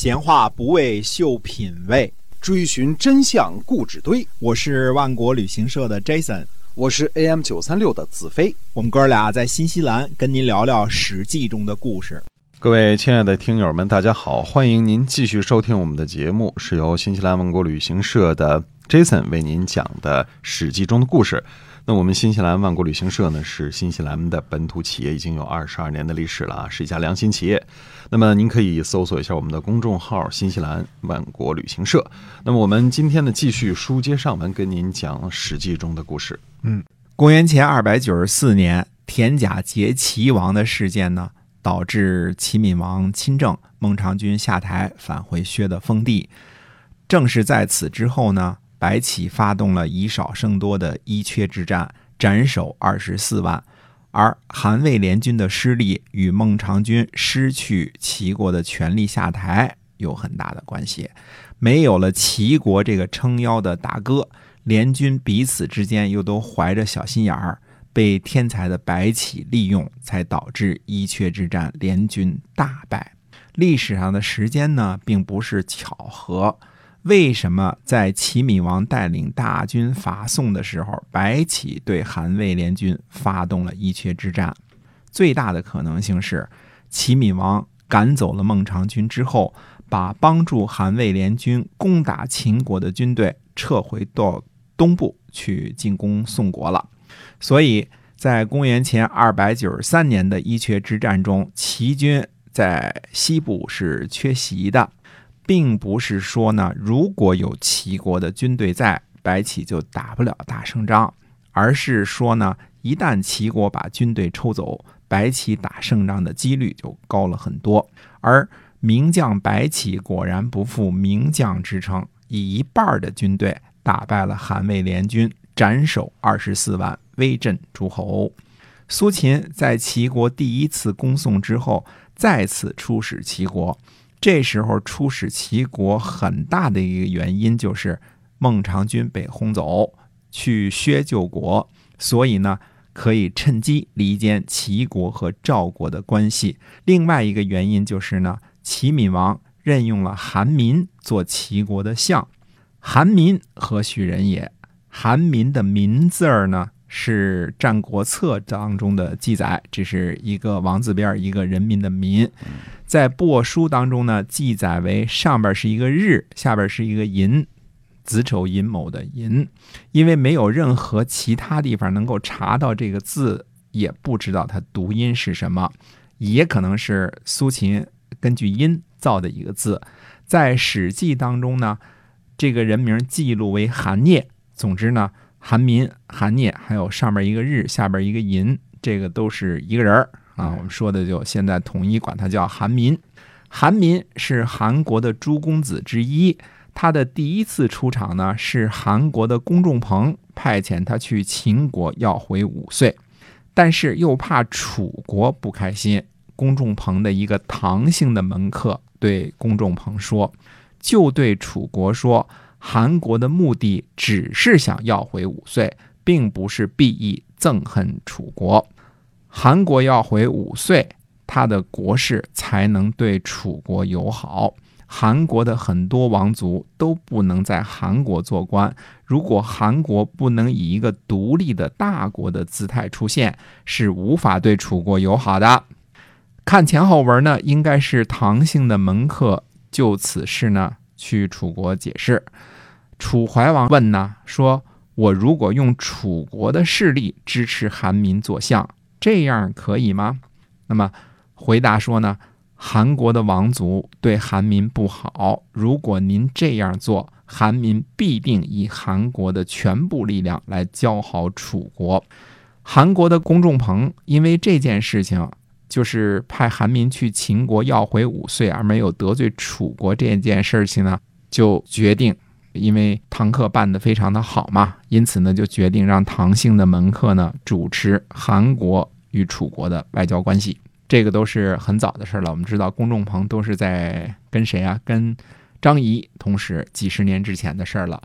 闲话不为秀品味，追寻真相故纸堆。我是万国旅行社的 Jason，我是 AM 九三六的子飞。我们哥俩在新西兰跟您聊聊《史记》中的故事。各位亲爱的听友们，大家好，欢迎您继续收听我们的节目，是由新西兰万国旅行社的 Jason 为您讲的《史记》中的故事。那我们新西兰万国旅行社呢，是新西兰的本土企业，已经有二十二年的历史了啊，是一家良心企业。那么您可以搜索一下我们的公众号“新西兰万国旅行社”。那么我们今天呢，继续书接上文，跟您讲《史记》中的故事。嗯，公元前二百九十四年，田甲劫齐王的事件呢，导致齐闵王亲政，孟尝君下台，返回薛的封地。正是在此之后呢。白起发动了以少胜多的伊阙之战，斩首二十四万，而韩魏联军的失利与孟尝君失去齐国的权力下台有很大的关系。没有了齐国这个撑腰的大哥，联军彼此之间又都怀着小心眼儿，被天才的白起利用，才导致伊阙之战联军大败。历史上的时间呢，并不是巧合。为什么在齐闵王带领大军伐宋的时候，白起对韩魏联军发动了伊阙之战？最大的可能性是，齐闵王赶走了孟尝君之后，把帮助韩魏联军攻打秦国的军队撤回到东部去进攻宋国了。所以在公元前二百九十三年的伊阙之战中，齐军在西部是缺席的。并不是说呢，如果有齐国的军队在，白起就打不了大胜仗，而是说呢，一旦齐国把军队抽走，白起打胜仗的几率就高了很多。而名将白起果然不负名将之称，以一半的军队打败了韩魏联军，斩首二十四万，威震诸侯。苏秦在齐国第一次攻宋之后，再次出使齐国。这时候出使齐国很大的一个原因就是孟尝君被轰走去薛救国，所以呢可以趁机离间齐国和赵国的关系。另外一个原因就是呢，齐闵王任用了韩民做齐国的相。韩民何许人也？韩民的“民”字儿呢？是《战国策》当中的记载，这是一个王字边一个人民的民，在帛书当中呢，记载为上边是一个日，下边是一个寅，子丑寅卯的寅。因为没有任何其他地方能够查到这个字，也不知道它读音是什么，也可能是苏秦根据音造的一个字。在《史记》当中呢，这个人名记录为韩聂。总之呢。韩民、韩聂，还有上面一个日，下边一个银，这个都是一个人儿啊。我们说的就现在统一管他叫韩民。韩民是韩国的诸公子之一，他的第一次出场呢是韩国的公仲朋派遣他去秦国要回五岁，但是又怕楚国不开心。公仲朋的一个唐姓的门客对公仲朋说，就对楚国说。韩国的目的只是想要回五岁，并不是必意憎恨楚国。韩国要回五岁，他的国势才能对楚国友好。韩国的很多王族都不能在韩国做官。如果韩国不能以一个独立的大国的姿态出现，是无法对楚国友好的。看前后文呢，应该是唐姓的门客就此事呢。去楚国解释，楚怀王问呢，说我如果用楚国的势力支持韩民做相，这样可以吗？那么回答说呢，韩国的王族对韩民不好，如果您这样做，韩民必定以韩国的全部力量来交好楚国。韩国的公众朋因为这件事情。就是派韩民去秦国要回五岁，而没有得罪楚国这件事情呢，就决定，因为唐客办得非常的好嘛，因此呢，就决定让唐姓的门客呢主持韩国与楚国的外交关系。这个都是很早的事了。我们知道，公仲朋都是在跟谁啊？跟张仪同时几十年之前的事儿了。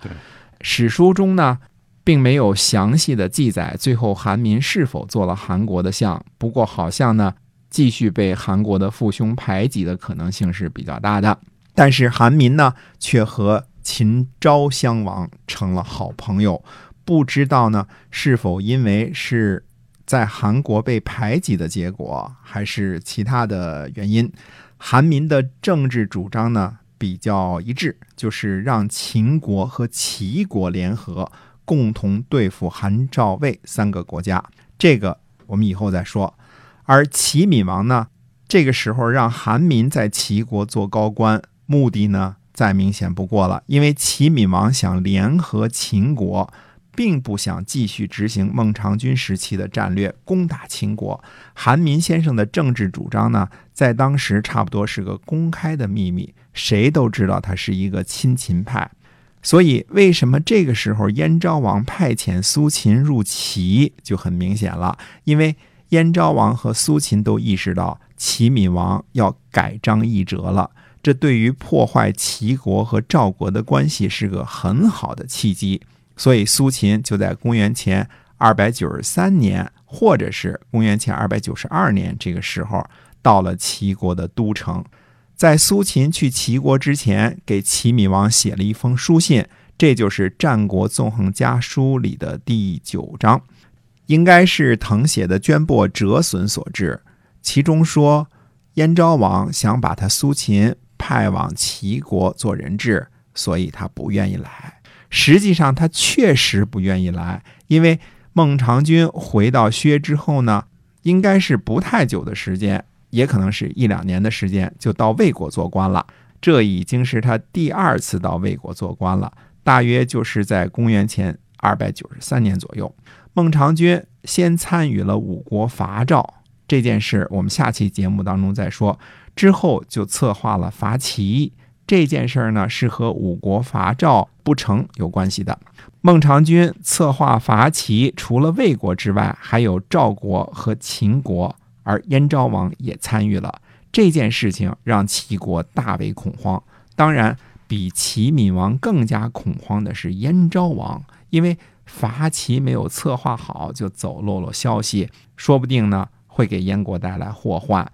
史书中呢，并没有详细的记载最后韩民是否做了韩国的相。不过好像呢。继续被韩国的父兄排挤的可能性是比较大的。但是韩民呢，却和秦昭襄王成了好朋友。不知道呢，是否因为是在韩国被排挤的结果，还是其他的原因？韩民的政治主张呢比较一致，就是让秦国和齐国联合，共同对付韩赵魏三个国家。这个我们以后再说。而齐闵王呢，这个时候让韩民在齐国做高官，目的呢再明显不过了，因为齐闵王想联合秦国。并不想继续执行孟尝君时期的战略，攻打秦国。韩民先生的政治主张呢，在当时差不多是个公开的秘密，谁都知道他是一个亲秦派。所以，为什么这个时候燕昭王派遣苏秦入齐就很明显了？因为燕昭王和苏秦都意识到齐闵王要改章易辙了，这对于破坏齐国和赵国的关系是个很好的契机。所以苏秦就在公元前二百九十三年，或者是公元前二百九十二年这个时候，到了齐国的都城。在苏秦去齐国之前，给齐闵王写了一封书信，这就是《战国纵横家书》里的第九章，应该是誊写的绢帛折损所致。其中说，燕昭王想把他苏秦派往齐国做人质，所以他不愿意来。实际上，他确实不愿意来，因为孟尝君回到薛之后呢，应该是不太久的时间，也可能是一两年的时间，就到魏国做官了。这已经是他第二次到魏国做官了，大约就是在公元前二百九十三年左右。孟尝君先参与了五国伐赵这件事，我们下期节目当中再说。之后就策划了伐齐。这件事儿呢，是和五国伐赵不成有关系的。孟尝君策划伐齐，除了魏国之外，还有赵国和秦国，而燕昭王也参与了这件事情，让齐国大为恐慌。当然，比齐闵王更加恐慌的是燕昭王，因为伐齐没有策划好，就走漏了消息，说不定呢会给燕国带来祸患。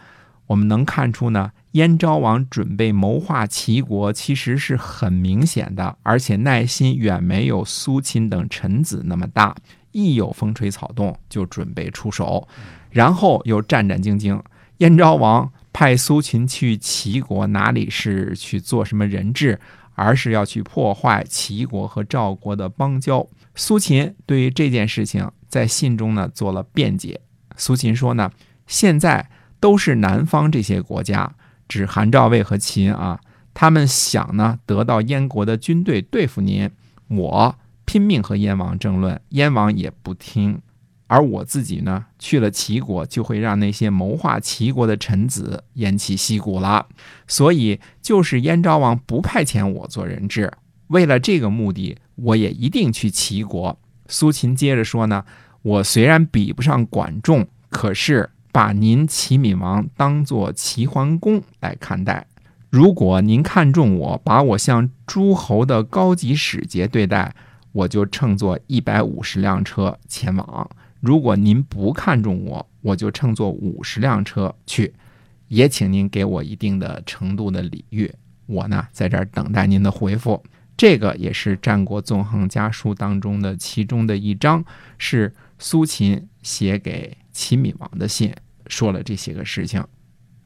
我们能看出呢。燕昭王准备谋划齐国，其实是很明显的，而且耐心远没有苏秦等臣子那么大。一有风吹草动，就准备出手，然后又战战兢兢。燕昭王派苏秦去齐国，哪里是去做什么人质，而是要去破坏齐国和赵国的邦交。苏秦对于这件事情，在信中呢做了辩解。苏秦说呢，现在都是南方这些国家。指韩赵魏和秦啊，他们想呢得到燕国的军队对付您，我拼命和燕王争论，燕王也不听，而我自己呢去了齐国，就会让那些谋划齐国的臣子偃旗息鼓了。所以就是燕昭王不派遣我做人质，为了这个目的，我也一定去齐国。苏秦接着说呢，我虽然比不上管仲，可是。把您齐闵王当做齐桓公来看待，如果您看中我，把我像诸侯的高级使节对待，我就乘坐一百五十辆车前往；如果您不看重我，我就乘坐五十辆车去。也请您给我一定的程度的礼遇，我呢在这儿等待您的回复。这个也是《战国纵横家书》当中的其中的一章，是苏秦写给。齐闵王的信说了这些个事情，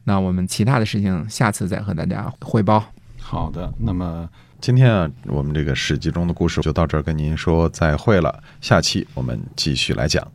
那我们其他的事情下次再和大家汇报。好的，那么今天啊，我们这个史记中的故事就到这儿，跟您说再会了。下期我们继续来讲。